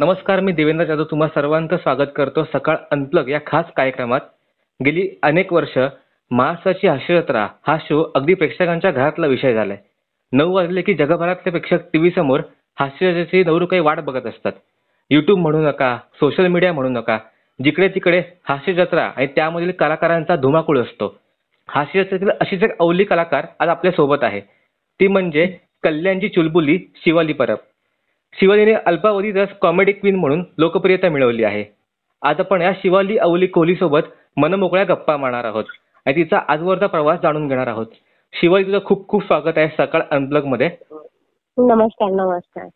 नमस्कार मी देवेंद्र जाधव. तुम्हा सर्वांचं स्वागत करतो सकाळ अनप्लग या खास कार्यक्रमात. गेली अनेक वर्ष महाराष्ट्राची हास्यजत्रा हा शो अगदी प्रेक्षकांच्या घरातला विषय झालाय. नऊ वाजले की जगभरातले प्रेक्षक टीव्ही समोर हास्यजत्रेची नवरू काही वाट बघत असतात. युट्यूब म्हणू नका सोशल मीडिया म्हणू नका. जिकडे तिकडे हास्यजत्रा आणि त्यामधील कलाकारांचा धुमाकूळ असतो. हास्यजत्रेतील अशीच एक अवली कलाकार आज आपल्यासोबत आहे. ती म्हणजे कल्याणची चुलबुली शिवाली परब. शिवालीने अल्पावधीतच कॉमेडी क्वीन म्हणून लोकप्रियता मिळवली आहे. आज आपण या शिवाली अवली कोहली सोबत मनमोकळ्या गप्पा मारणार आहोत आणि तिचा आजवरचा प्रवास जाणून घेणार आहोत. शिवाली तुझं खूप खूप स्वागत आहे सकाळ अनप्लगमध्ये. नमस्कार नमस्कार.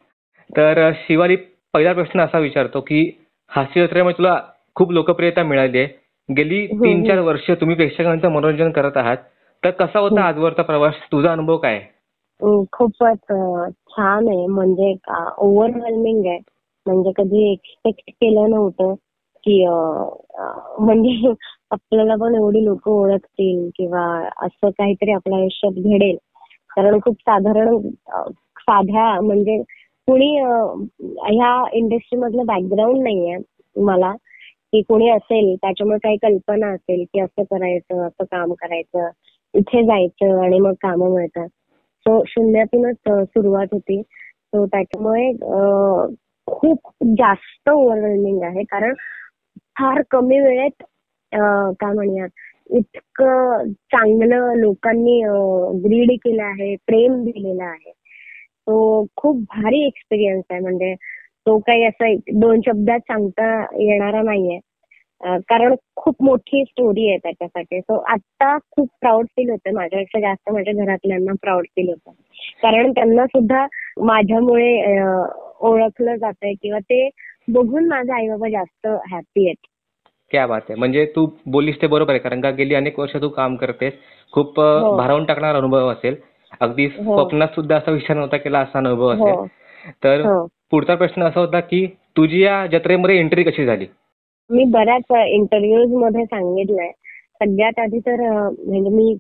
तर शिवाली पहिला प्रश्न असा विचारतो की हास्य जत्रेमध्ये तुला खूप लोकप्रियता मिळाली आहे. गेली हम्म. तीन चार वर्ष तुम्ही प्रेक्षकांचं मनोरंजन करत आहात. तर कसा होता हम्म. आजवरचा प्रवास? तुझा अनुभव काय? खूपच छान आहे. म्हणजे ओव्हरवेलमिंग आहे. म्हणजे कधी एक्सपेक्ट केलं नव्हतं की म्हणजे आपल्याला पण एवढी लोक ओळखतील किंवा असं काहीतरी आपल्या आयुष्यात घडेल. कारण खूप साधारण साध्या म्हणजे कुणी ह्या इंडस्ट्री मधलं बॅकग्राऊंड नाहीये मला की कोणी असेल त्याच्यामुळे काही कल्पना असेल की असं करायचं असं काम करायचं इथे जायचं आणि मग कामं मिळतात. शून्यातूनच सुरुवात होती. सो त्याच्यामुळे खूप जास्त ओव्हरवेल्मिंग आहे. कारण फार कमी वेळेत काय म्हणूयात इतकं चांगलं लोकांनी ग्रीड केलं आहे प्रेम दिलेलं आहे. तो खूप भारी एक्सपिरियन्स आहे. म्हणजे तो काही असा दोन शब्दात सांगता येणारा नाहीये. कारण खूप मोठी स्टोरी आहे त्याच्यासाठी. सो आता खूप प्राऊड फील होतं. माझ्यापेक्षा जास्त माझ्या घरातल्यांना प्राऊड फील होतं. कारण त्यांना सुद्धा माझ्यामुळे ओळखलं जात आहे किंवा ते बघून माझे आई बाबा जास्त हॅपी आहेत. क्या बात आहे. म्हणजे तू बोलीस ते बरोबर आहे. कारण का गेली अनेक वर्ष तू काम करतेस. खूप हो. भारावून टाकणारा अनुभव असेल. अगदी हो. स्वप्नात सुद्धा असा विचार नव्हता केला असा अनुभव हो. असेल. तर पुढचा प्रश्न असा होता की तुझी या जत्रेमध्ये एंट्री कशी झाली? मी बऱ्याच इंटरव्ह्यूजमध्ये सांगितलंय. सगळ्यात आधी तर म्हणजे मी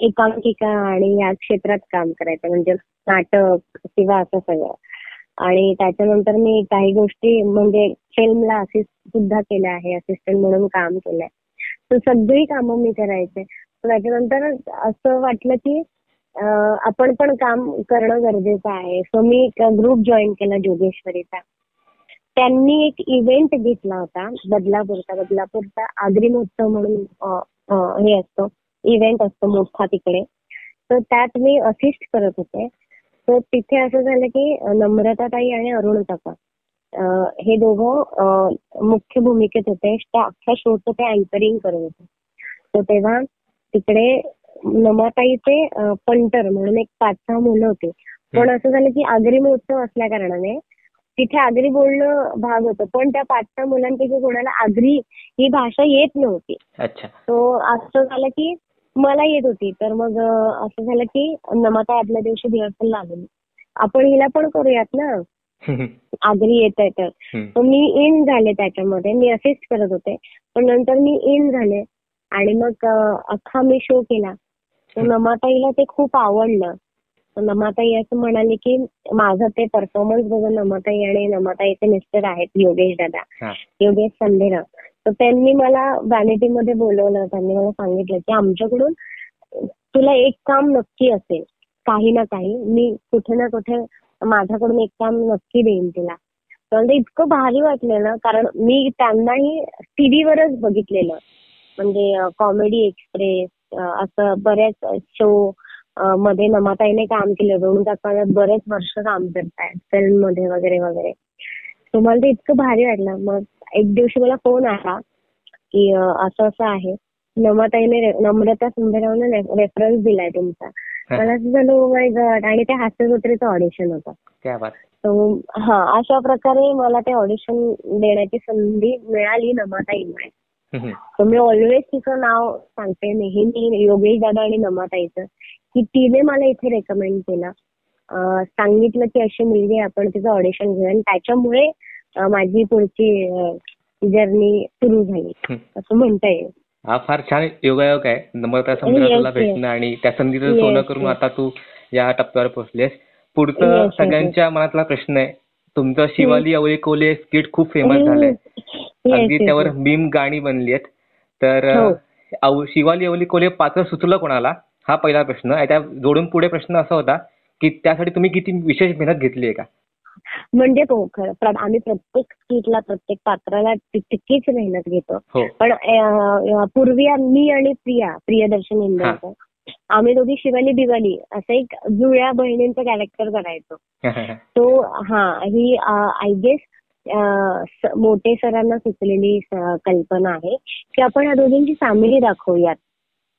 एकांकिका आणि या क्षेत्रात काम करायचं म्हणजे नाटक किंवा असं सगळं. आणि त्याच्यानंतर मी काही गोष्टी म्हणजे फिल्मला असिस्ट सुद्धा केल्या आहे असिस्टंट म्हणून काम केलंय. तर सगळी कामं मी करायचे. त्याच्यानंतर असं वाटलं की आपण पण काम करणं गरजेचं आहे. सो मी एक ग्रुप जॉईन केला जोगेश्वरीचा. त्यांनी एक इव्हेंट घेतला होता बदलापूरचा. बदलापूरचा आगरी महोत्सव म्हणून हे असतो इव्हेंट असतो मोठा तिकडे. तर त्यात मी असिस्ट करत होते. तर तिथे असं झालं की नम्रताताई आणि अरुण काका हे दोघं मुख्य भूमिकेत होते. अख्ख्या शोचं ते अँकरिंग करत होते. तर तेव्हा तिकडे नमाताईचे पंटर म्हणून एक पाच सहा मुलं होते. पण असं झालं की आगरी महोत्सव असल्या कारणाने तिथे आगरी बोलणं भाग होतं. पण त्या पाच सहा मुलांपैकी कोणाला आगरी ही भाषा येत नव्हती. अच्छा. तो असं झालं की मला येत होती. तर मग असं झालं की नमाता आदल्या दिवशी रिहर्सल लागली. आपण हिला पण करूयात ना? आगरी येत आहे तर. मी इन झाले त्याच्यामध्ये. मी असिस्ट करत होते. पण नंतर मी इन झाले. आणि मग अख्खा मी शो केला. तर नमाताईला ते खूप आवडलं. नमाताई असं म्हणाले की माझं ते परफॉर्मन्स बघून नमाताई आणि नमाताईचे मिस्टर आहेत योगेश दादा. योगेश संधेरा तर त्यांनी मला व्हॅनिटीमध्ये बोलवलं त्यांनी मला सांगितलं की आमच्याकडून तुला एक काम नक्की असेल काही ना काही मी कुठे ना कुठे माझ्याकडून एक काम नक्की देईन तुला. तर इतकं भारी वाटलं ना कारण मी त्यांनाही टीव्हीवरच बघितलेलं. म्हणजे कॉमेडी एक्सप्रेस असं बऱ्याच शो मध्ये नमाताईने काम केलं दोन काका बरेच वर्ष काम करतायत. फिल्ममध्ये वगैरे वगैरे. तर मला ते इतकं भारी वाटलं. मग एक दिवशी मला फोन आला की असं असं आहे. नमाताईने नम्रता सुंदररावने रेफरन्स दिलाय तुमचा. मला असं झालं माय गॉड आणि ते हास्यजत्रेचं ऑडिशन होतं. हा अशा प्रकारे मला ते ऑडिशन देण्याची संधी मिळाली नमाताईमुळे. मी ऑलवेज तिचं नाव सांगते. नेहमी योगेश दादा आणि नमाताईचं. की तिने मला इथे रेकमेंड केलं. सांगितलं की अशी मुलगी आहे, आपण तिचं ऑडिशन घेऊ आणि त्याच्यामुळे माझी पुढची जर्नी सुरू झाली. असं म्हणता येईल. हा फार छान योगायोग आहे. नम्रता तुला. भेटणं आणि त्या संधीचं सोनं करून. आता तू या टप्प्यावर पोहोचलेस पुढचं सगळ्यांच्या मनातला प्रश्न आहे. तुमचं शिवाली अवळी कोले स्किट खूप फेमस झालंय. अगदी त्यावर. मीम गाणी बनली आहेत तर हो. शिवाली अवली कोले पात्र सुचलं कोणाला? हा पहिला प्रश्न. आणि त्या जोडून पुढे प्रश्न असा होता की त्यासाठी तुम्ही किती विशेष मेहनत घेतली आहे का? म्हणजे तो खरं आम्ही प्रत्येक स्किटला प्रत्येक पात्राला तितकीच मेहनत घेतो. हो. पण पूर्वी मी आणि प्रिया प्रियदर्शन इंदोरकर आम्ही दोघी शिवाली दिवाली असं एक जुळ्या बहिणींचं कॅरेक्टर करायचो तो हा ही आय गेस मोठे सरांना सुचलेली कल्पना आहे की आपण या दोघींची सामिरी दाखवूयात.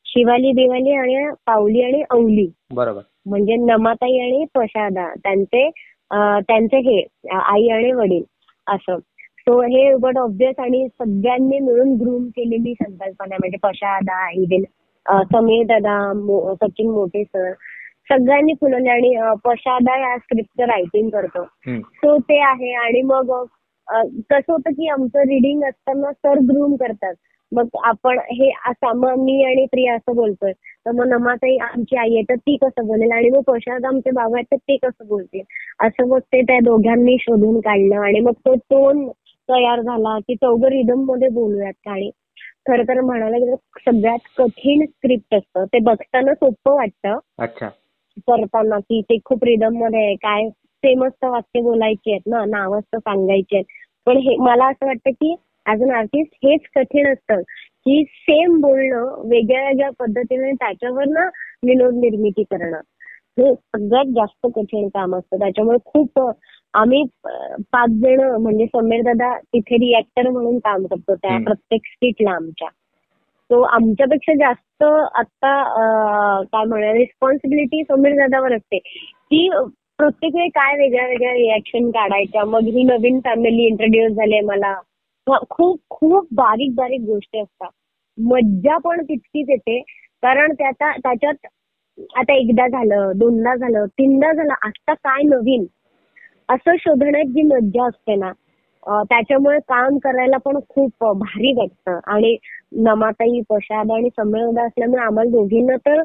शिवाली दिवाली आणि पावली आणि अवली बरोबर. म्हणजे नमाताई आणि प्रसादा त्यांचे त्यांचे हे आई आणि वडील असं. सो हे बट ऑब्विस आणि सगळ्यांनी मिळून ग्रूम केलेली संकल्पना म्हणजे पशादा अं, समीर दादा सचिन मोठे सर सगळ्यांनी फुलवले आणि पशादा या स्क्रिप्टचं रायटिंग करतो. सो ते आहे. आणि मग कसं होतं की आमचं रिडिंग असताना सर ग्रूम करतात. मग आपण हे असं मग मी आणि प्रिया असं बोलतोय. तर मग नमाताई आमची आई आहे तर ती कसं बोलेल? आणि मग प्रशांत आमचे बाबा आहेत तर ते कसं बोलतील? असं मग ते त्या दोघांनी शोधून काढलं आणि मग तो टोन तयार झाला की चौघं रिदममध्ये बोलूयात आणि खरं तर म्हणायला गेलं सगळ्यात कठीण स्क्रिप्ट असतं. ते बघताना सोपं वाटतं. अच्छा. करताना की ते खूप रिदममध्ये आहे. काय सेमच वाक्य बोलायची आहेत ना नावच तर सांगायची आहेत. पण हे मला असं वाटतं की ऍज अन आर्टिस्ट हेच कठीण असतं की सेम बोलणं वेगळ्या वेगळ्या पद्धतीने त्याच्यावर ना विनोद निर्मिती करणं. हे सगळ्यात जास्त कठीण काम असतं. त्याच्यामुळे खूप आम्ही पाच जण म्हणजे समीर दादा तिथे रिॲक्टर म्हणून काम करतो त्या. प्रत्येक स्किटला आमच्या. तो आमच्यापेक्षा जास्त आता काय म्हणूया रिस्पॉन्सिबिलिटी समीर दादावर असते. की प्रत्येक वेळी काय वेगळ्या वेगळ्या रिॲक्शन काढायच्या? मग ही नवीन फॅमिली इंट्रोड्यूस झाली मला. खूप खूप बारीक बारीक गोष्टी असतात. मज्जा पण तितकीच येते. कारण त्याचा त्याच्यात आता एकदा झालं दोनदा झालं तीनदा झालं आता काय नवीन? असं शोधण्यात जी मज्जा असते ना त्याच्यामुळे काम करायला पण खूप भारी वाटतं. आणि नमाताई प्रसाद आणि संमेलदा असल्यामुळे आम्हाला दोघींना तर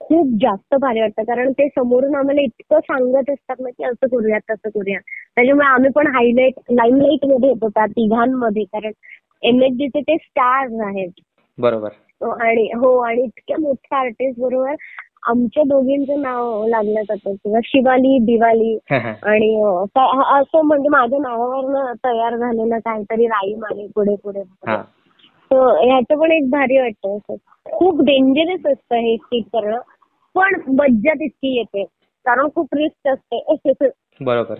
खूप जास्त भारी वाटतं. कारण ते समोरून आम्हाला इतकं सांगत असतात ना की असं करूया तसं करूया. त्याच्यामुळे आम्ही पण हायलाईट लाईमलाईटमध्ये येतो त्या तिघांमध्ये. कारण एम एच चे ते स्टार्स आहेत. बरोबर. आणि हो आणि इतक्या मोठ्या आर्टिस्ट बरोबर आमच्या दोघींचं नाव लागलं जातं. किंवा शिवाली दिवाली आणि असं म्हणजे माझ्या नावावरनं तयार झालेलं काहीतरी राईम आहे पुढे पुढे. ह्याचं पण एक भारी वाटतं असं. खूप डेंजरस असतं हे स्किट करणं. पण मज्जा तितकी येते. कारण खूप रिस्क असते. बरोबर.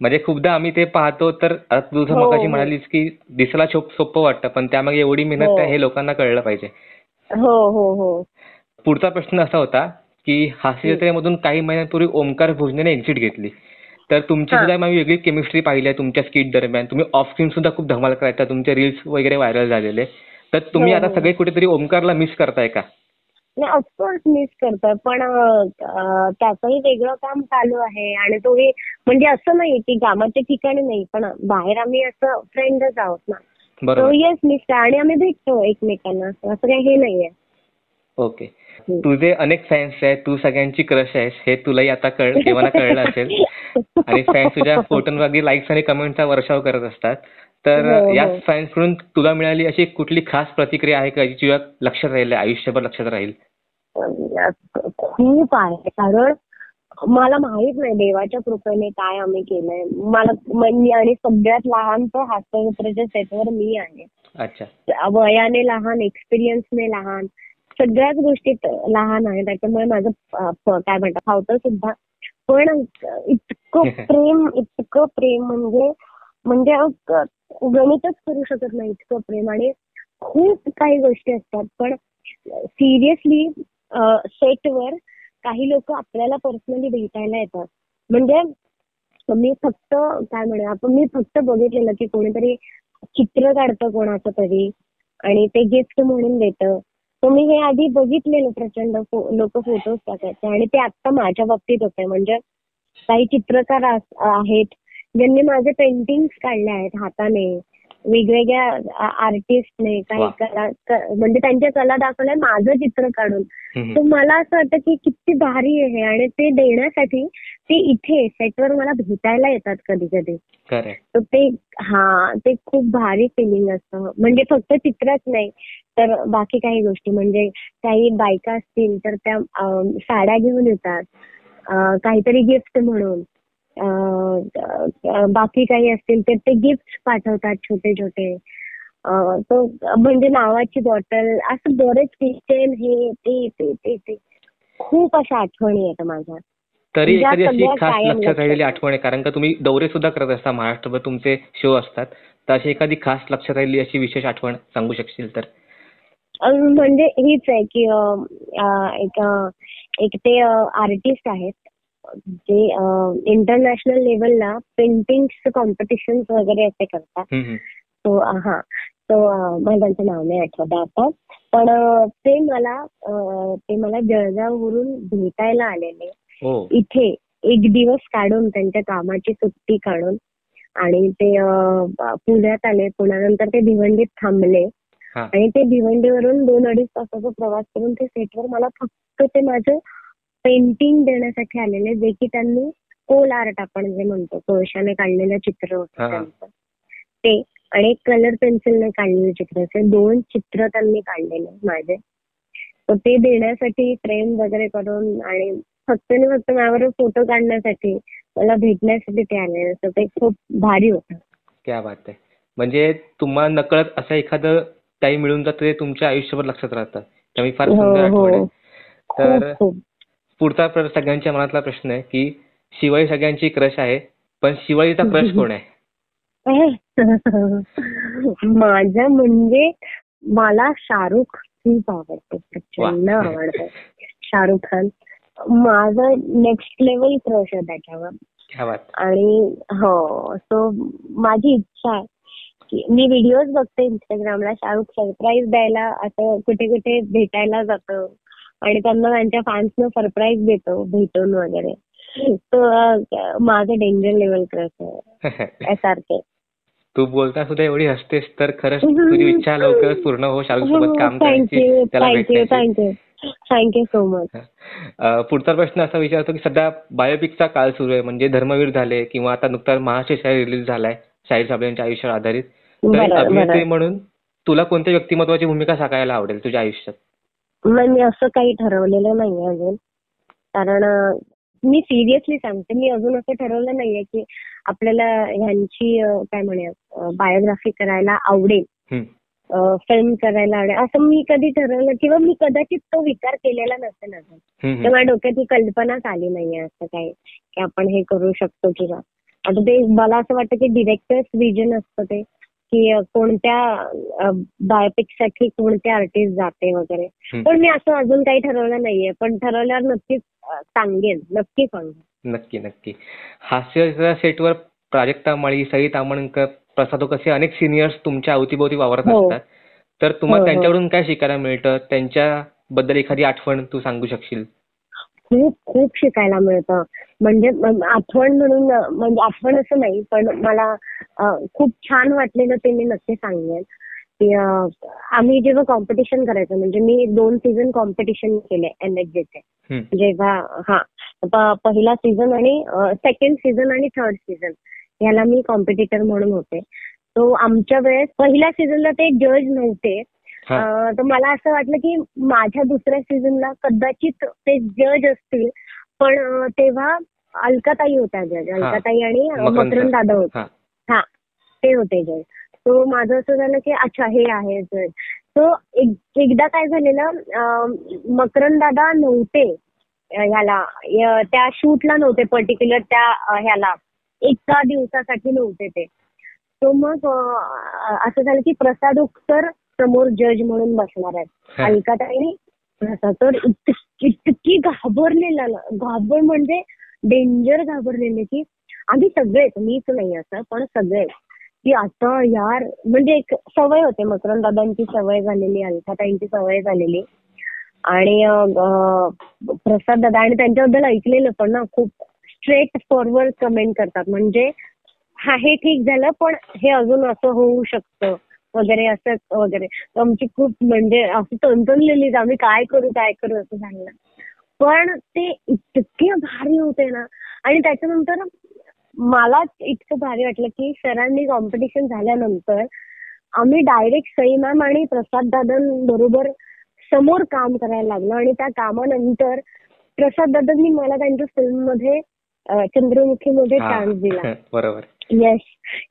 म्हणजे खूपदा आम्ही ते पाहतो तर आता तू जसं हो, मगाशी हो. म्हणालीस की दिसायला सोप- वाटतं पण त्यामागे एवढी मेहनत हो. हे लोकांना कळलं पाहिजे. हो हो हो. पुढचा प्रश्न असा होता की हास्य जत्रेमधून काही महिन्यांपूर्वी ओमकार भोजनेने एक्झिट घेतली. तर तुमची. सुद्धा आम्ही वेगळी केमिस्ट्री पाहिली आहे तुमच्या स्किट दरम्यान. तुम्ही ऑफ स्क्रीन सुद्धा खूप धमाल करायचा तुमचे रील्स वगैरे व्हायरल झालेले. तर तुम्ही हो, आता. सगळे कुठेतरी ओमकारला मिस करताय का? नाही ऑफकोर्स मिस करतात पण त्याचंही वेगळं काम चालू आहे. आणि तोही म्हणजे असं नाही की कामाच्या ठिकाणी नाही पण बाहेर आम्ही असं फ्रेंडच आहोत ना. तो येस मिस आणि आम्ही भेटतो एकमेकांना. असं काही हे नाहीये ओके तुझे अनेक फॅन्स आहेत तू सगळ्यांची क्रश आहेस हे तुलाही आता कळ देवाला कळलं असेल. आणि फॅन्स तुझ्या फोटोंवर अगदी लाईक्स आणि कमेंटचा वर्षाव करत असतात. तर हो, हो. याच फॅन्सकडून तुला मिळाली अशी कुठली खास प्रतिक्रिया आहे का जी तुझ्या लक्षात राहील आयुष्यभर लक्षात राहील? खूप आहे. कारण मला माहीत नाही देवाच्या कृपेने काय आम्ही केलंय. मला म्हणजे आणि सगळ्यात लहान तर हास्यचित्राच्या सेटवर मी आहे. अच्छा. वयाने लहान एक्सपिरियन्सने लहान सगळ्याच गोष्टीत लहान आहे. त्याच्यामुळे माझं काय म्हणतात फावतं सुद्धा पण इतकं प्रेम इतकं प्रेम म्हणजे म्हणजे गणितच करू शकत नाही इतकं प्रेम. आणि खूप काही गोष्टी असतात पण सिरियसली सेटवर काही लोक आपल्याला पर्सनली भेटायला येतात. म्हणजे मी फक्त काय म्हणूया आपण मी फक्त बघितलेलं की कोणीतरी चित्र काढतं कोणाचं तरी आणि ते गिफ्ट म्हणून देतं. तर मी हे आधी बघितलेलं प्रचंड लोक फोटोज टाकायचे आणि ते आता माझ्या बाबतीत होते म्हणजे काही चित्रकार आहेत. ज्यांनी माझे पेंटिंग्स काढले आहेत हाताने. वेगवेगळ्या आर्टिस्टने काही कला म्हणजे त्यांच्या कला दाखवल्या माझं चित्र काढून. तर मला असं वाटतं की किती भारी आहे आणि ते देण्यासाठी ते इथे सेटवर मला भेटायला येतात कधी कधी तर ते हा ते खूप भारी फिलिंग असतं. म्हणजे फक्त चित्रच नाही तर बाकी काही गोष्टी. म्हणजे काही बायका असतील तर त्या साड्या घेऊन येतात. काहीतरी गिफ्ट म्हणून. बाकी काही असतील तर ते गिफ्ट पाठवतात छोटे छोटे तो म्हणजे नावाची बॉटल असं बरेच किचन हे ते ते ते ते. खूप अशा आठवणी आहेत माझ्या. तरी एखादी अशी खास लक्षात राहिलेली आठवण आहे कारण का तुम्ही दौरे सुद्धा करत असता महाराष्ट्रभर तुमचे शो असतात. तर अशी एखादी खास लक्षात राहिलेली अशी विशेष आठवण सांगू शकशील तर? म्हणजे हीच आहे की एक एक ते आर्टिस्ट आहेत. जे इंटरनॅशनल लेवलला पेंटिंग कॉम्पिटिशन वगैरे असे करतात. तो हा. तो मला त्यांचं नाव नाही आठवत आता. पण ते मला ते मला जळगाववरून भेटायला आलेले. हो. इथे एक दिवस काढून त्यांच्या कामाची सुट्टी काढून आणि ते पुण्यात आले. पुण्यानंतर ते भिवंडीत थांबले. आणि ते भिवंडीवरून दोन अडीच तासाचा प्रवास करून ते सेटवर मला फक्त ते माझं पेंटिंग देण्यासाठी आलेले जे की त्यांनी कोल आर्ट आपण जे म्हणतो कोळशाने काढलेलं चित्र होतं त्यांचं. ते आणि कलर पेन्सिलने काढलेले चित्र असे दोन चित्र त्यांनी काढलेले माझे. तर ते देण्यासाठी फ्रेम वगैरे करून आणि फक्त आणि फक्त माझ्यावर फोटो काढण्यासाठी मला भेटण्यासाठी ते आले तर ते खूप भारी होतं. क्या बात आहे. म्हणजे तुम्हाला नकळत असं एखादं काही मिळून जातं ते तुमच्या आयुष्यभर लक्षात राहतं. त्यामुळे फार सुंदर हो, हो. तर पुढचा सगळ्यांच्या मनातला प्रश्न आहे की शिवाई सगळ्यांची क्रश आहे पण शिवाईचा क्रश कोण आहे? माझा म्हणजे मला शाहरुख खूप आवडतो प्रचंड आवडतो. शाहरुख खान. माझं नेक्स्ट लेवल क्रश आहे त्याच्यावर. आणि हो सो माझी इच्छा आहे की मी व्हिडिओज बघते इंस्टाग्रामला शाहरुख सरप्राईज द्यायला असं कुठे कुठे भेटायला जातो. आणि त्यांना त्यांच्या फॅन्सना सरप्राईज देतो भेटून वगैरे. तो माझं डेंजर लेवल क्रश आहे. तू बोलता सुद्धा एवढी हसतेस तर खरंच तुझी इच्छा लवकर पूर्ण हो शाहरुख सोबत काम करायची त्याला थँक्यू थँक्यू सो मच पुढचा प्रश्न असा विचारतो की सध्या बायोपिकचा काळ सुरू आहे म्हणजे धर्मवीर झाले किंवा आता नुकताच शाहीर रिलीज झालाय शाहीर साहेबांच्या आयुष्यावर आधारित. तर अभिनेत्री म्हणून तुला कोणत्या व्यक्तिमत्वाची भूमिका साकारायला आवडेल तुझ्या आयुष्यात? नाही मी असं काही ठरवलेलं नाही अजून. कारण मी सिरियसली सांगते मी अजून असं ठरवलं नाहीये की आपल्याला ह्यांची काय म्हणूया बायोग्राफी करायला आवडेल. फिल्म करायला आवडेल. असं मी कधी ठरवलं किंवा मी कदाचित तो विचार केलेला नसेल अजून. माझ्या डोक्यात ही कल्पनाच आली नाहीये असं काही की आपण हे करू शकतो किंवा. आता ते मला असं वाटतं की डिरेक्टर्स विजन असतं ते. की कोणत्या बायोपिकसाठी कोणते आर्टिस्ट जाते वगैरे. पण मी असं अजून काही ठरवलं नाहीये. पण ठरवल्यावर नक्कीच सांगेन. नक्की सांगेन. नक्की नक्की. हास्य सेटवर प्राजक्ता माळी सई तामणकर प्रसाद कसे अनेक सिनियर्स तुमच्या अवतीभोवती वावरत हो. असतात. तर तुम्हाला हो, हो. त्यांच्याकडून काय शिकायला मिळतं? त्यांच्याबद्दल एखादी आठवण तू सांगू शकशील? खूप खूप शिकायला मिळतं. म्हणजे आठवण म्हणून म्हणजे आठवण असं नाही पण मला खूप छान वाटलेलं ते मी नक्की सांगेन. की आम्ही जेव्हा कॉम्पिटिशन करायचो म्हणजे मी दोन सीझन कॉम्पिटिशन केले एन एच जेचे जेव्हा हा पहिला सीझन आणि सेकंड सीझन आणि थर्ड सीझन याला मी कॉम्पिटिटर म्हणून होते. तो आमच्या वेळेस पहिल्या सीझनला ते जज नव्हते. तर मला असं वाटलं की माझ्या दुसऱ्या सीझनला कदाचित ते जज असतील. पण तेव्हा अलकाताई होत्या जज अलकाताई आणि मकरंद. दादा होते. हा. ते होते जज तो माझं असं झालं की अच्छा हे आहे जज तो एकदा काय झालेलं मकरंद दादा नव्हते ह्याला. त्या शूटला नव्हते पर्टिक्युलर त्या ह्याला. एका दिवसासाठी नव्हते ते. तो मग असं झालं की प्रसाद उक्तर समोर जज म्हणून बसणार आहेत. अलकाताई तर इत- इतकी घाबरलेला ना, घाबर म्हणजे डेंजर घाबरलेले की आम्ही सगळेच मीच नाही असं पण सगळेच की आता यार म्हणजे एक सवय होते मकरंद दादांची सवय झालेली अलकाताईंची सवय झालेली. आणि प्रसाद दादा आणि त्यांच्याबद्दल ऐकलेलं पण ना खूप स्ट्रेट फॉरवर्ड कमेंट करतात. म्हणजे हा हे ठीक झालं पण हे अजून असं होऊ शकतं. वगैरे असं वगैरे. आमची खूप म्हणजे असं तणतणलेली आम्ही काय करू काय करू असं झालं पण ते इतके भारी होते ना. आणि त्याच्यानंतर मला इतकं भारी वाटलं की सरांनी कॉम्पिटिशन झाल्यानंतर आम्ही डायरेक्ट सई मॅम आणि प्रसाद दादांबरोबर समोर काम करायला लागलो. आणि त्या कामानंतर प्रसाद दादांनी मला त्यांच्या फिल्ममध्ये चंद्रमुखीमध्ये हा. चान्स दिला. बरोबर. येस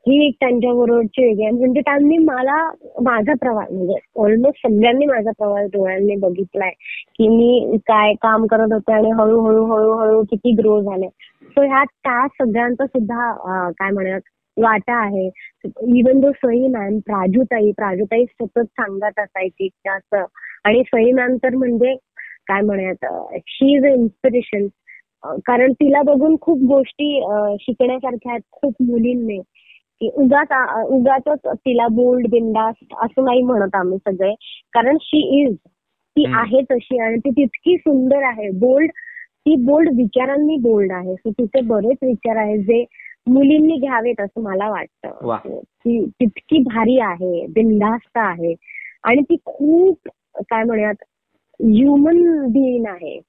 ही एक त्यांच्या बरोबरची वेगळी आहे. म्हणजे त्यांनी मला माझा प्रवास म्हणजे ऑलमोस्ट सगळ्यांनी माझा प्रवास डोळ्यांनी बघितलाय की मी काय काम करत होते आणि हळूहळू हळूहळू किती ग्रो झाले. सो ह्यात त्या सगळ्यांचा सुद्धा काय म्हणूयात वाटा आहे. इवन दो सई मॅम प्राजूताई प्राजूताई सतत सांगत असायची जास्त आणि सई मॅम तर म्हणजे काय म्हणूयात शी इज अ इन्स्पिरेशन कारण तिला बघून खूप गोष्टी शिकण्यासारख्या आहेत खूप मुलींनी. की उगाच उगाचच तिला बोल्ड बिंदास असं नाही म्हणत आम्ही सगळे. कारण शी इज ती. आहे तशी आणि ती तितकी सुंदर आहे. बोल्ड ती बोल्ड विचारांनी बोल्ड आहे. सो तिचे बरेच विचार आहेत जे मुलींनी घ्यावेत असं मला. वाटतं. ती तितकी भारी आहे बिनधास्त आहे. आणि ती खूप काय म्हणूयात ह्युमन बिईंग आहे.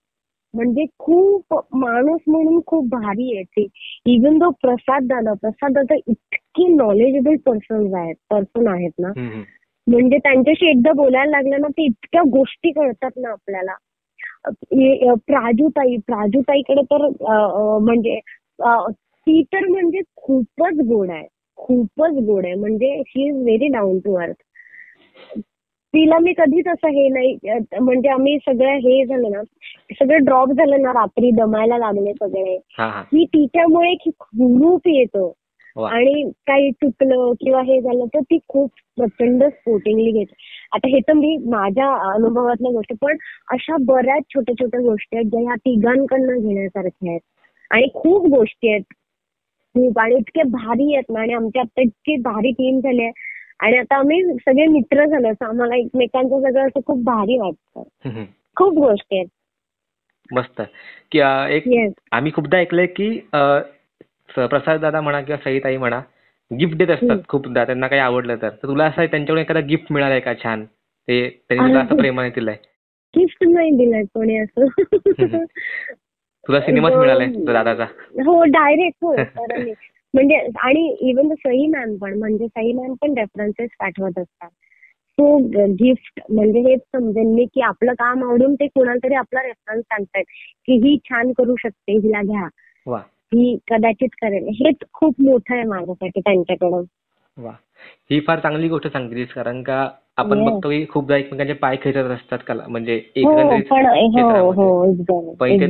म्हणजे खूप माणूस म्हणून खूप भारी आहे ती. इवन दो प्रसाद दादा प्रसाद दादा इतके नॉलेजेबल पर्सन आहेत पर्सन आहेत ना. म्हणजे त्यांच्याशी एकदा बोलायला लागलं ना ते इतक्या गोष्टी कळतात ना आपल्याला. प्राजूताई प्राजूताईकडे तर म्हणजे ती तर म्हणजे खूपच गोड आहे. खूपच गोड आहे. म्हणजे she is very down to earth तिला मी कधीच असं हे नाही म्हणजे आम्ही सगळं हे झालं ना सगळं ड्रॉप झालं ना रात्री दमायला लागले सगळे. की तिच्यामुळे खूप येतो. आणि काही चुकलं किंवा हे झालं तर ती खूप प्रचंड स्पोर्टिंगली घेते. आता हे तर मी माझ्या अनुभवातल्या गोष्टी पण अशा बऱ्याच छोट्या छोट्या गोष्टी आहेत ज्या ह्या तिघांकडनं घेण्यासारख्या आहेत. आणि खूप गोष्टी आहेत. खूप आणि इतके भारी आहेत ना आणि आमच्या आता इतकी भारी टीम झाली आहे. आणि आता आम्ही सगळे मित्र झालो असं आम्हाला एकमेकांचं सगळं असं खूप भारी वाटतं. खूप गोष्टी आहेत. मस्त. आम्ही खूपदा ऐकलंय की प्रसाद दादा म्हणा किंवा सईताई म्हणा गिफ्ट देत असतात. खूपदा त्यांना काही आवडलं तर. तुला असं त्यांच्याकडून एखादा गिफ्ट मिळालाय का छान? ते त्यांनी तुला असं. प्रेमाने दिलंय. गिफ्ट नाही दिलाय कोणी असं. तुला सिनेमाच मिळालाय दादाचा. हो डायरेक्ट हो. म्हणजे आणि इवन सई मॅम पण म्हणजे सई मॅम पण रेफरन्सेस पाठवत असतात सो गिफ्ट म्हणजे हेच समजेल मी की आपलं काम आवडून ते कोणाला तरी आपला रेफरन्स सांगतायत की ही छान करू शकते हिला घ्या वा ही कदाचित करेल हेच खूप मोठं आहे माझ्यासाठी त्यांच्याकडून वा ही फार चांगली गोष्ट सांगितलीस कारण का आपण. बघतो की खूपदा एकमेकांचे पाय खेचत असतात कला म्हणजे हो पण हो. हो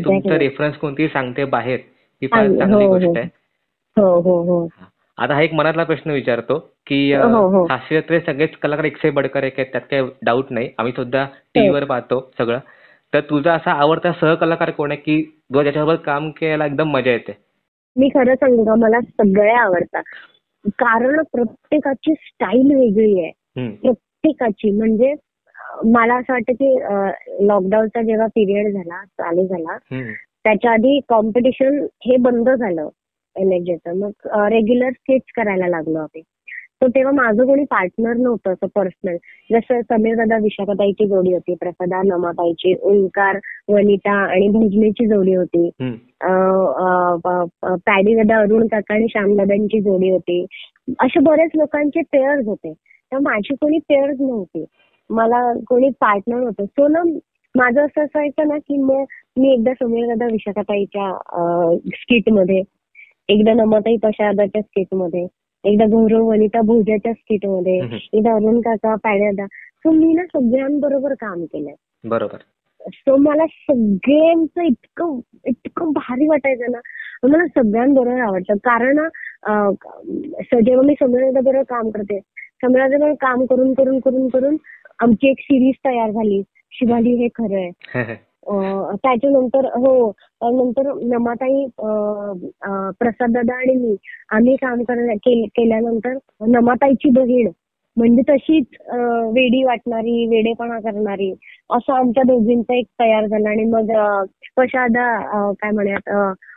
तुमचं. रेफरन्स कोणती सांगते बाहेर ही फार चांगलं, गोष्ट. आहे आता हा एक मनातला प्रश्न विचारतो की हो, हो. हास्यचित्रे सगळेच कलाकार एकसे बडकर एक आहेत त्यात काही डाऊट नाही. आम्ही सुद्धा टीव्हीवर पाहतो सगळं. तर तुझा असा आवडता सहकलाकार कोण आहे की जो ज्याच्याबरोबर काम करायला एकदम मजा येते? मी खरं सांगू का मला सगळे आवडतात. कारण प्रत्येकाची स्टाईल वेगळी आहे. प्रत्येकाची. म्हणजे मला असं वाटतं की लॉकडाऊनचा जेव्हा पिरियड झाला चालू झाला. त्याच्या आधी कॉम्पिटिशन हे बंद झालं. एनएचचं मग रेग्युलर स्केच करायला लागलो आम्ही. तर तेव्हा माझं कोणी पार्टनर नव्हतं असं पर्सनल जसं समीर दादा विशाखाताईची जोडी होती प्रसादा नमाताईची ओंकार वनिता आणि भजनीची जोडी होती. पॅडी दादा अरुण काका आणि श्यामदादांची जोडी होती. असे बरेच लोकांचे पेअर्स होते. तर माझी कोणी पेअर्स नव्हती. मला कोणी पार्टनर नव्हतं. सो ना माझं असं असायचं ना की मग मी एकदा समीर दादा विशाखाताईच्या स्किटमध्ये एकदा नमाताई पशादाच्या स्किटमध्ये एकदा गौरव वनिता भोजाच्या स्किटमध्ये. एकदा अरुण काका पॅडी दादा सो मी ना सगळ्यांबरोबर काम केलंय. बरोबर. सो मला सगळ्यांचं इतकं इतकं भारी वाटायचं ना. मला सगळ्यांबरोबर आवडतं. कारण जेव्हा मी बरोबर काम करते समीरदा बरोबर काम करून करून करून करून आमची एक सिरीज तयार झाली. शिवाली हे खरं आहे. त्याच्यानंतर हो नंतर नमाताई प्रसाद अं, प्रसाददादा आणि मी आम्ही काम केल्यानंतर नमाताईची बहीण म्हणजे तशीच वेडी वाटणारी वेडेपणा करणारी असं आमच्या दोघींचा एक तयार झाला आणि मग प्रशादा काय म्हणूयात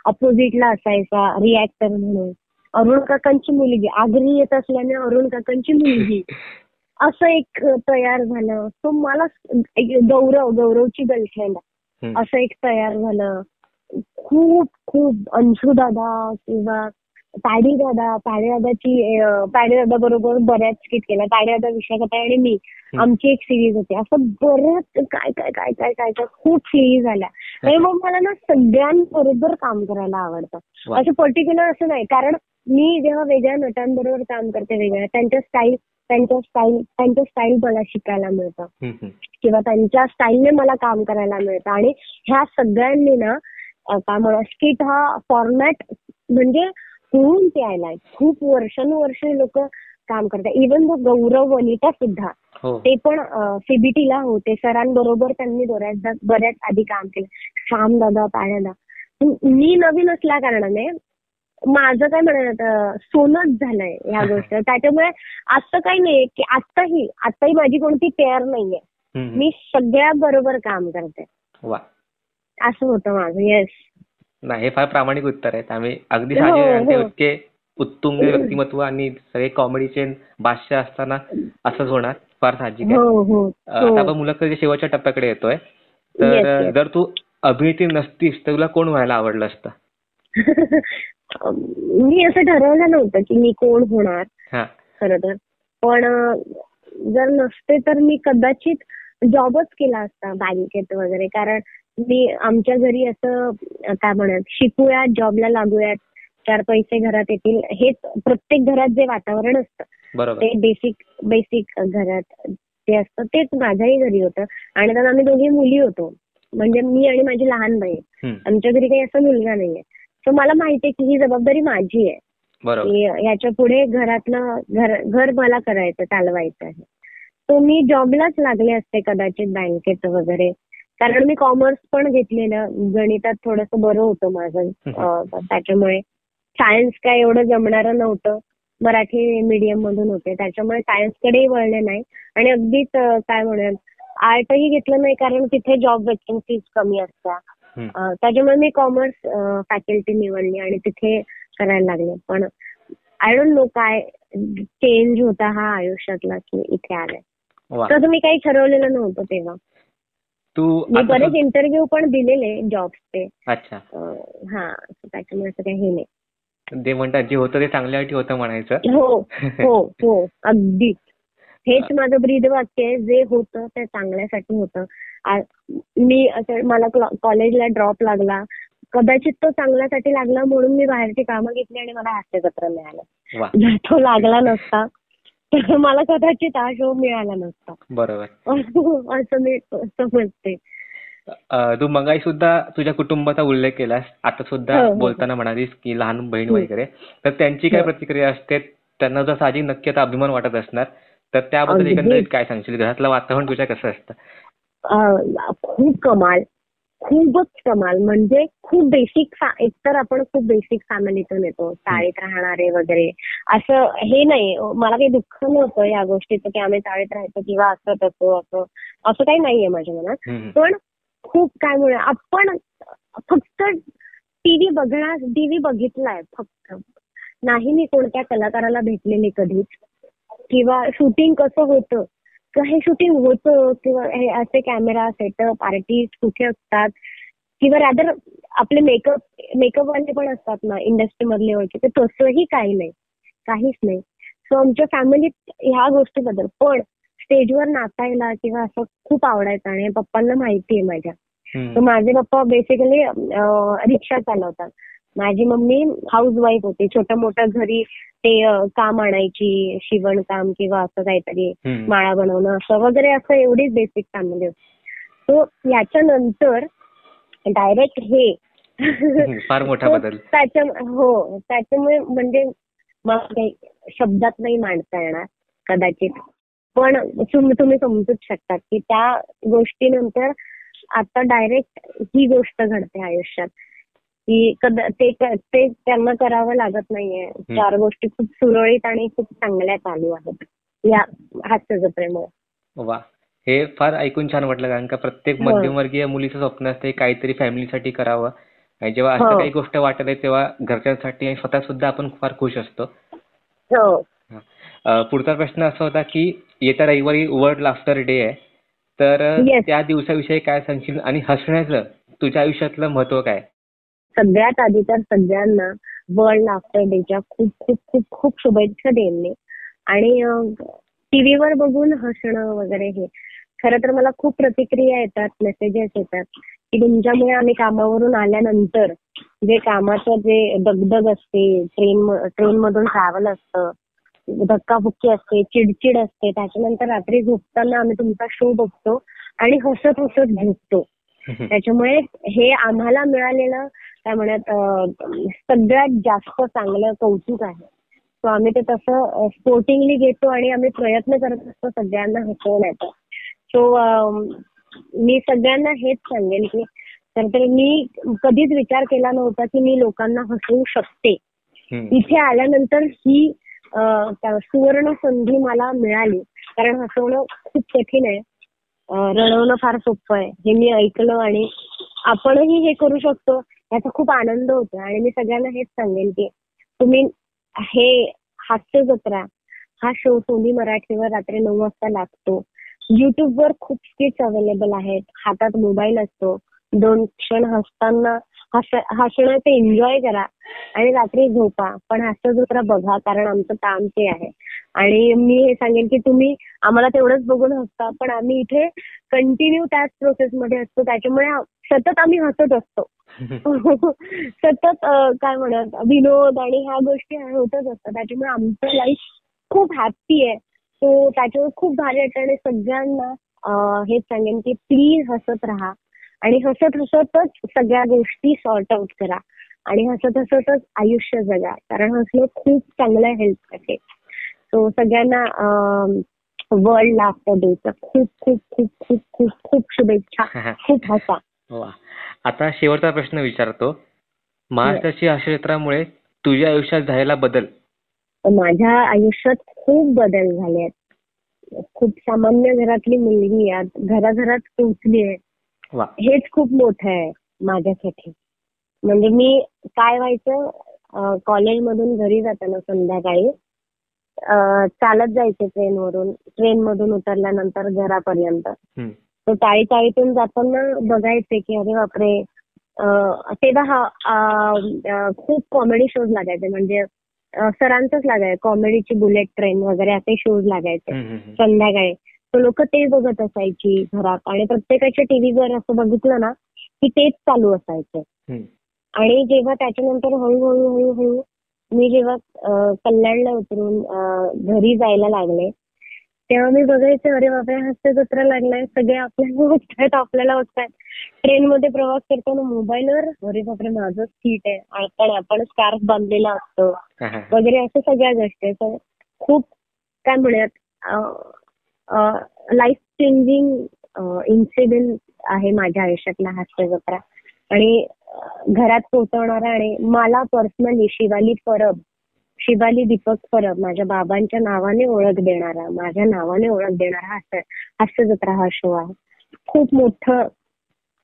अपोजिटला असायचा रिॲक्टर म्हणून. अरुण काकांची मुलगी आगरी येत असल्याने अरुण काकांची मुलगी. असं एक तयार झालं. सो मला एक गौरव गौरवची गर्लफ्रेंड असं एक तयार झालं. खूप खूप अंशू दादा किंवा पॅडी दादा पॅडी दादाची पॅडी दादा बरोबर बऱ्याच स्किट केल्या. पॅडी दादा विशाखा आणि मी. आमची एक सिरीज होती. असं बरंच काय काय काय काय काय काय खूप सिरीज आल्या आणि मग मला ना सगळ्यांबरोबर काम करायला आवडतं. असं पर्टिक्युलर असं नाही. कारण मी जेव्हा वेगळ्या नटांबरोबर काम करते वेगळ्या त्यांच्या स्टाईल त्यांच्या स्टाईल त्यांच्या स्टाईल मला शिकायला मिळतं. किंवा त्यांच्या स्टाईलने मला काम करायला मिळतं. आणि ह्या सगळ्यांनी ना काय म्हणा स्किट हा फॉर्मॅट म्हणजे होऊन ते आलाय खूप वर्षानुवर्ष लोक काम करतात. इवन गौरव वनिता सुद्धा हो. ते पण सीबीटीला होते. सरांबरोबर त्यांनी बऱ्याचदा बऱ्याच आधी काम केलं. श्याम दादा पाण्यादा मी नवीन असल्या कारणाने माझं काय म्हणत सोनच झालंय ह्या गोष्ट. त्याच्यामुळे असं काही नाही की आत्ताही आत्ताही माझी कोणती पेअर नाहीये. मी सगळ्या बरोबर काम करते. वा. असं होतं माझं येस नाही हे फार प्रामाणिक उत्तर आहेत. आम्ही अगदी हो, आहे. हो. इतके उत्तुंग व्यक्तिमत्व आणि सगळे कॉमेडीचे भाष्य असताना असंच होणार फार साहजिक आहे. हो हो. आता आपण मुलाखतीच्या शेवटच्या टप्प्याकडे येतोय. तर. जर तू अभिनेत्री नसतीस तर तुला कोण व्हायला आवडलं असतं? मी असं ठरवलं नव्हतं की मी कोण होणार. हा. खरं तर. पण जर नसते तर मी कदाचित जॉबच केला असता बँकेत वगैरे. कारण मी आमच्या घरी असं काय म्हणत शिकूयात जॉबला लागूयात. चार पैसे घरात येतील. हेच प्रत्येक घरात जे वातावरण असतं ते बेसिक बेसिक घरात ते असतं तेच माझ्याही घरी होतं. आणि त्यात आम्ही दोघी मुली होतो. म्हणजे मी आणि माझी लहान बहीण. हम्म, आमच्या घरी काही असा मुलगा नाहीये. सो मला माहिती आहे की ही जबाबदारी माझी आहे. याच्यापुढे घरातलं घर घर मला करायचं चालवायचं आहे. तो मी जॉबलाच लागले असते कदाचित बँकेत वगैरे. कारण मी कॉमर्स पण घेतलेलं. गणितात थोडंसं बरं होतं माझं त्याच्यामुळे. सायन्स काय एवढं जमणारं नव्हतं. मराठी मीडियम मधून होते. त्याच्यामुळे सायन्सकडेही वळले नाही. आणि अगदीच काय म्हणूयात आर्टही घेतलं नाही कारण तिथे जॉब वेकन्सीज कमी असतात. त्याच्यामुळे मी कॉमर्स फॅकल्टी निवडली आणि तिथे करायला लागले. पण आय डोंट नो काय चेंज होता हा आयुष्यातला की इथे आलाय. तसं मी काही ठरवलेलं नव्हतं तेव्हा. तू मी बरेच इंटरव्ह्यू पण दिलेले जॉबचे अच्छा. हा त्याच्यामुळे असं काही हे नाही. ते म्हणतात जे होतं ते चांगल्यासाठी होतं म्हणायचं. हो हो हो अगदीच. हेच माझं ब्रीद वाक्य आहे जे होतं ते चांगल्यासाठी होतं. मी असं मला कॉलेजला ड्रॉप लागला. कदाचित तो चांगल्यासाठी लागला म्हणून मी बाहेरची कामं घेतली आणि मला हास्यपत्र मिळालं. जर तो लागला नसता तर मला कदाचित हा शो मिळाला नसता. बरोबर. असं मी समजते तू मगाई सुद्धा तुझ्या कुटुंबाचा उल्लेख केलास. आता सुद्धा हो, हो. बोलताना म्हणालीस की लहान बहीण. वगैरे. तर त्यांची काय हो. प्रतिक्रिया असते? त्यांना जर साहजिक नक्की आता अभिमान वाटत असणार तर त्याबद्दल. एकंदरीत काय सांगशील? घरातलं वातावरण तुझ्या कसं असतं? खूप कमाल. खूपच कमाल. म्हणजे खूप बेसिक एकतर आपण खूप बेसिक फॅमिलीतून येतो. चाळीत राहणारे वगैरे. असं हे नाही. मला काही दुःख नव्हतं या गोष्टीचं की आम्ही चाळीत राहायचो किंवा असं तसं असं असं काही नाहीये माझ्या मनात. पण खूप काय म्हणूया आपण फक्त टीव्ही बघणार टीव्ही बघितलाय फक्त. नाही मी कोणत्या कलाकाराला भेटलेली कधीच. किंवा शूटिंग कसं होतं? हे शूटिंग होतं किंवा हे असे कॅमेरा सेटअप आर्टिस्ट कुठे असतात? किंवा रॅदर आपले मेकअप मेकअप वाले पण असतात ना इंडस्ट्री मधले ओळखी तर तसंही काही नाही. काहीच नाही. सो आमच्या फॅमिलीत ह्या गोष्टीबद्दल. पण स्टेजवर नाचायला किंवा असं खूप आवडायचं आणि पप्पांना माहिती आहे माझ्या माझे पप्पा बेसिकली रिक्षा चालवतात. माझी मम्मी हाऊस वाईफ होती छोटं मोठं घरी ते काम आणायची शिवणकाम किंवा असं काहीतरी. माळा बनवणं असं वगैरे असं एवढीच बेसिक फॅमिली होती सो याच्यानंतर डायरेक्ट हे. फार मोठा बदल त्याच्या हो त्याच्यामुळे म्हणजे मला काही शब्दात नाही मांडता येणार कदाचित पण तुम्ही समजूच शकतात की त्या गोष्टीनंतर आता डायरेक्ट ही गोष्ट घडते आयुष्यात की ते ते त्यांना करावं लागत नाहीये. चार गोष्टी खूप सुरळीत आणि खूप चांगल्या चालू आहेत. या हास्य जत्रेमुळे. वा. हे फार ऐकून छान वाटलं कारण का प्रत्येक हो. मध्यमवर्गीय मुलीचं स्वप्न असते काहीतरी फॅमिलीसाठी करावं. आणि जेव्हा असं हो. काही गोष्ट वाटत आहे तेव्हा घरच्यांसाठी आणि स्वतः सुद्धा आपण फार खुश असतो. हो. पुढचा प्रश्न असा होता की येत्या रविवारी वर्ल्ड लाफ्टर डे आहे. तर त्या दिवसाविषयी काय सांगशील आणि हसण्याचं तुझ्या आयुष्यातलं महत्त्व काय? सगळ्यात आधी तर सगळ्यांना वर्ल्ड लाफ्टर डेच्या खूप खूप खूप खूप शुभेच्छा देणे आणि टीव्हीवर बघून हसणं वगैरे हे. खरं तर मला खूप प्रतिक्रिया येतात मेसेजेस येतात की तुमच्यामुळे आम्ही कामावरून आल्यानंतर जे कामाचं जे दगदग असते ट्रेन ट्रेन मधून ट्रॅव्हल असतं धक्काबुक्की असते चिडचिड असते त्याच्यानंतर रात्री झोपताना आम्ही तुमचा शो बघतो आणि हसत हसत झोपतो त्याच्यामुळे हे आम्हाला मिळालेलं काय म्हणत सगळ्यात जास्त चांगलं कौतुक आहे. सो आम्ही ते तसं स्पोर्टिंगली घेतो आणि आम्ही प्रयत्न करत असतो सगळ्यांना हसवण्याचा सो मी सगळ्यांना हेच सांगेन की तर मी कधीच विचार केला नव्हता की मी लोकांना हसवू शकते. इथे आल्यानंतर ही सुवर्ण संधी मला मिळाली. कारण हसवणं खूप कठीण आहे. रडवणं फार सोपं आहे. हे मी ऐकलं आणि आपणही हे करू शकतो. याचा खूप आनंद होतो. आणि मी सगळ्यांना हेच सांगेन की तुम्ही हे हास्य जत्रा हा शो सोनी मराठीवर रात्री नऊ वाजता लागतो. युट्यूबवर खूप स्किट्स अवेलेबल आहेत. हातात मोबाईल असतो. दोन क्षण हसताना हसण्याचं एन्जॉय करा आणि रात्री झोपा. पण हास्य जत्रा बघा कारण आमचं काम ते आहे. आणि मी हे सांगेन की तुम्ही आम्हाला तेवढंच बघून हसता पण आम्ही इथे कंटिन्यू त्याच प्रोसेसमध्ये असतो. त्याच्यामुळे सतत आम्ही हसत असतो. सतत काय म्हणत विनोद आणि ह्या गोष्टी होतच असतात. त्याच्यामुळे आमचं लाईफ खूप हॅप्पी आहे. तो त्याच्यावर खूप भारी आणि सगळ्यांना हेच सांगेन की प्लीज हसत राहा. आणि हसत हसतच सगळ्या गोष्टी सॉर्ट आउट करा. आणि हसत हसतच आयुष्य जगा. कारण हसणं खूप चांगलं हेल्थसाठी सो सगळ्यांना वर्ल्ड लाफ्टर डेचं खूप खूप खूप खूप खूप खूप शुभेच्छा. खूप हसा. आता शेवटचा प्रश्न विचारतो. महाराष्ट्राची अक्षेत्रामुळे तुझ्या आयुष्यात झालेला बदल? माझ्या आयुष्यात खूप बदल झाले आहेत. खूप सामान्य घरातली मुलगी आहे घराघरात आहे. हेच खूप मोठं आहे माझ्यासाठी. म्हणजे मी काय व्हायचं कॉलेजमधून घरी जाताना संध्याकाळी चालत जायचे ट्रेनवरून ट्रेन मधून उतरल्यानंतर घरापर्यंत. तर टाळी टाळीतून जाताना बघायचे की अरे बापरे. तेव्हा हा खूप कॉमेडी शोज लागायचे. म्हणजे सरांचंच लागायचं. कॉमेडीची बुलेट ट्रेन वगैरे असे शोज लागायचे. संध्याकाळी. तर लोक ते बघत असायची घरात. आणि प्रत्येकाच्या टीव्हीवर असं बघितलं ना की तेच चालू असायचं. आणि जेव्हा त्याच्यानंतर हळूहळू हळूहळू मी जेव्हा कल्याणला उतरून घरी जायला लागले तेव्हा मी बघायचे अरे बाबा हास्य जत्रा लागलाय. सगळे आपल्याला बघतायत आपल्याला बघतायत ट्रेन मध्ये प्रवास करताना मोबाईलवर अरे बापरे माझं सीट आहे. आपण आपण स्कार्फ बांधलेला असतो. वगैरे असं सगळ्या गोष्टी खूप काय म्हणूयात लाईफ चेंजिंग इन्सिडेंट आहे माझ्या आयुष्यातला हास्य जत्रा. आणि घरात पोहोचवणारा आणि मला पर्सनली शिवाली परब शिवाली दीपक परब माझ्या बाबांच्या नावाने ओळख देणारा माझ्या नावाने ओळख देणारा हास्य हास्य जत्रा हा शो आहे. खूप मोठं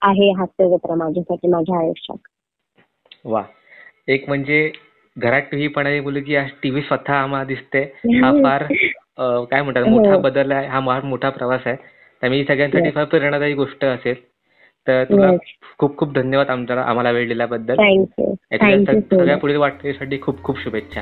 आहे हास्य जत्रा माझ्यासाठी माझ्या आयुष्यात. वा. एक म्हणजे घरात टीव्ही पण मुलगी आज टीव्ही स्वतः आम्हाला दिसते. हा फार काय म्हणतात मोठा हो. बदल आहे हा मोठा प्रवास आहे. त्यामुळे सगळ्यांसाठी फार प्रेरणादायी गोष्ट असेल. तर तुला खूप खूप धन्यवाद आमच्या आम्हाला वेळ दिल्याबद्दल. सगळ्या पुढील वाटणीसाठी खूप खूप शुभेच्छा.